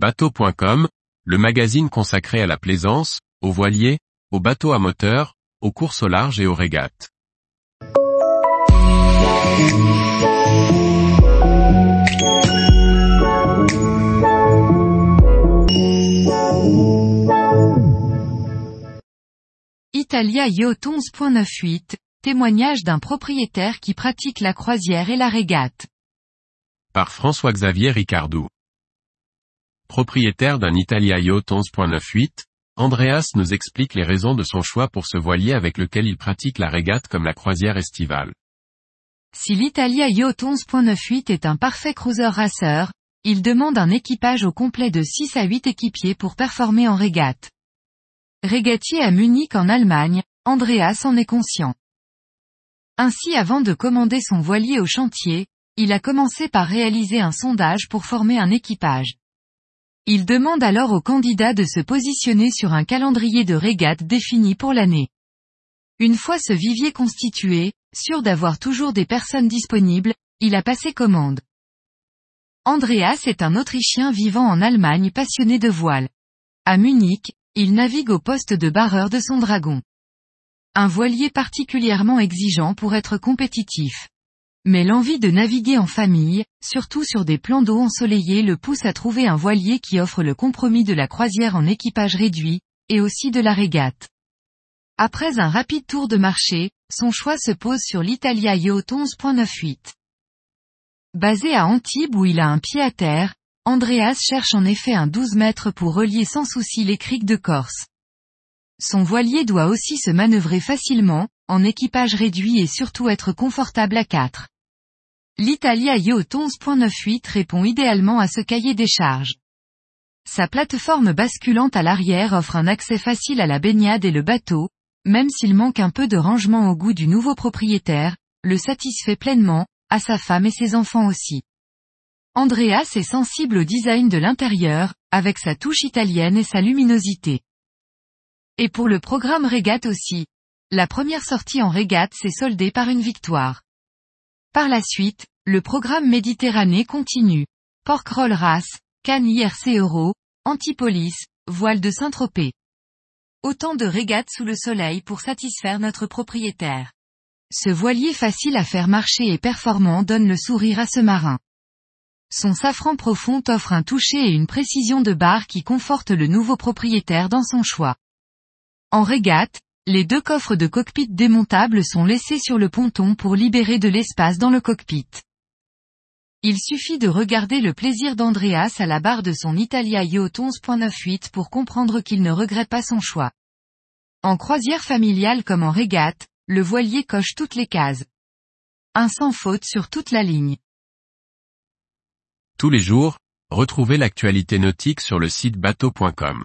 Bateau.com, le magazine consacré à la plaisance, aux voiliers, aux bateaux à moteur, aux courses au large et aux régates. Italia Yacht 11.98, témoignage d'un propriétaire qui pratique la croisière et la régate. Par François-Xavier Ricardou. Propriétaire d'un Italia Yacht 11.98, Andreas nous explique les raisons de son choix pour ce voilier avec lequel il pratique la régate comme la croisière estivale. Si l'Italia Yacht 11.98 est un parfait cruiser racer, il demande un équipage au complet de 6 à 8 équipiers pour performer en régate. Régatier à Munich en Allemagne, Andreas en est conscient. Ainsi avant de commander son voilier au chantier, il a commencé par réaliser un sondage pour former un équipage. Il demande alors aux candidats de se positionner sur un calendrier de régate défini pour l'année. Une fois ce vivier constitué, sûr d'avoir toujours des personnes disponibles, il a passé commande. Andreas est un Autrichien vivant en Allemagne passionné de voile. À Munich, il navigue au poste de barreur de son dragon. Un voilier particulièrement exigeant pour être compétitif. Mais l'envie de naviguer en famille, surtout sur des plans d'eau ensoleillés le pousse à trouver un voilier qui offre le compromis de la croisière en équipage réduit, et aussi de la régate. Après un rapide tour de marché, son choix se pose sur l'Italia Yacht 11.98. Basé à Antibes où il a un pied à terre, Andreas cherche en effet un 12 mètres pour relier sans souci les criques de Corse. Son voilier doit aussi se manœuvrer facilement, en équipage réduit et surtout être confortable à 4. L'Italia Yacht 11.98 répond idéalement à ce cahier des charges. Sa plateforme basculante à l'arrière offre un accès facile à la baignade et le bateau, même s'il manque un peu de rangement au goût du nouveau propriétaire, le satisfait pleinement, à sa femme et ses enfants aussi. Andreas est sensible au design de l'intérieur, avec sa touche italienne et sa luminosité. Et pour le programme régate aussi. La première sortie en régate s'est soldée par une victoire. Par la suite, le programme Méditerranée continue. Porquerolles Race, Cannes IRC Euro, Antipolis, Voile de Saint-Tropez. Autant de régates sous le soleil pour satisfaire notre propriétaire. Ce voilier facile à faire marcher et performant donne le sourire à ce marin. Son safran profond offre un toucher et une précision de barre qui conforte le nouveau propriétaire dans son choix. En régate, les deux coffres de cockpit démontables sont laissés sur le ponton pour libérer de l'espace dans le cockpit. Il suffit de regarder le plaisir d'Andreas à la barre de son Italia Yacht 11.98 pour comprendre qu'il ne regrette pas son choix. En croisière familiale comme en régate, le voilier coche toutes les cases. Un sans faute sur toute la ligne. Tous les jours, retrouvez l'actualité nautique sur le site bateau.com.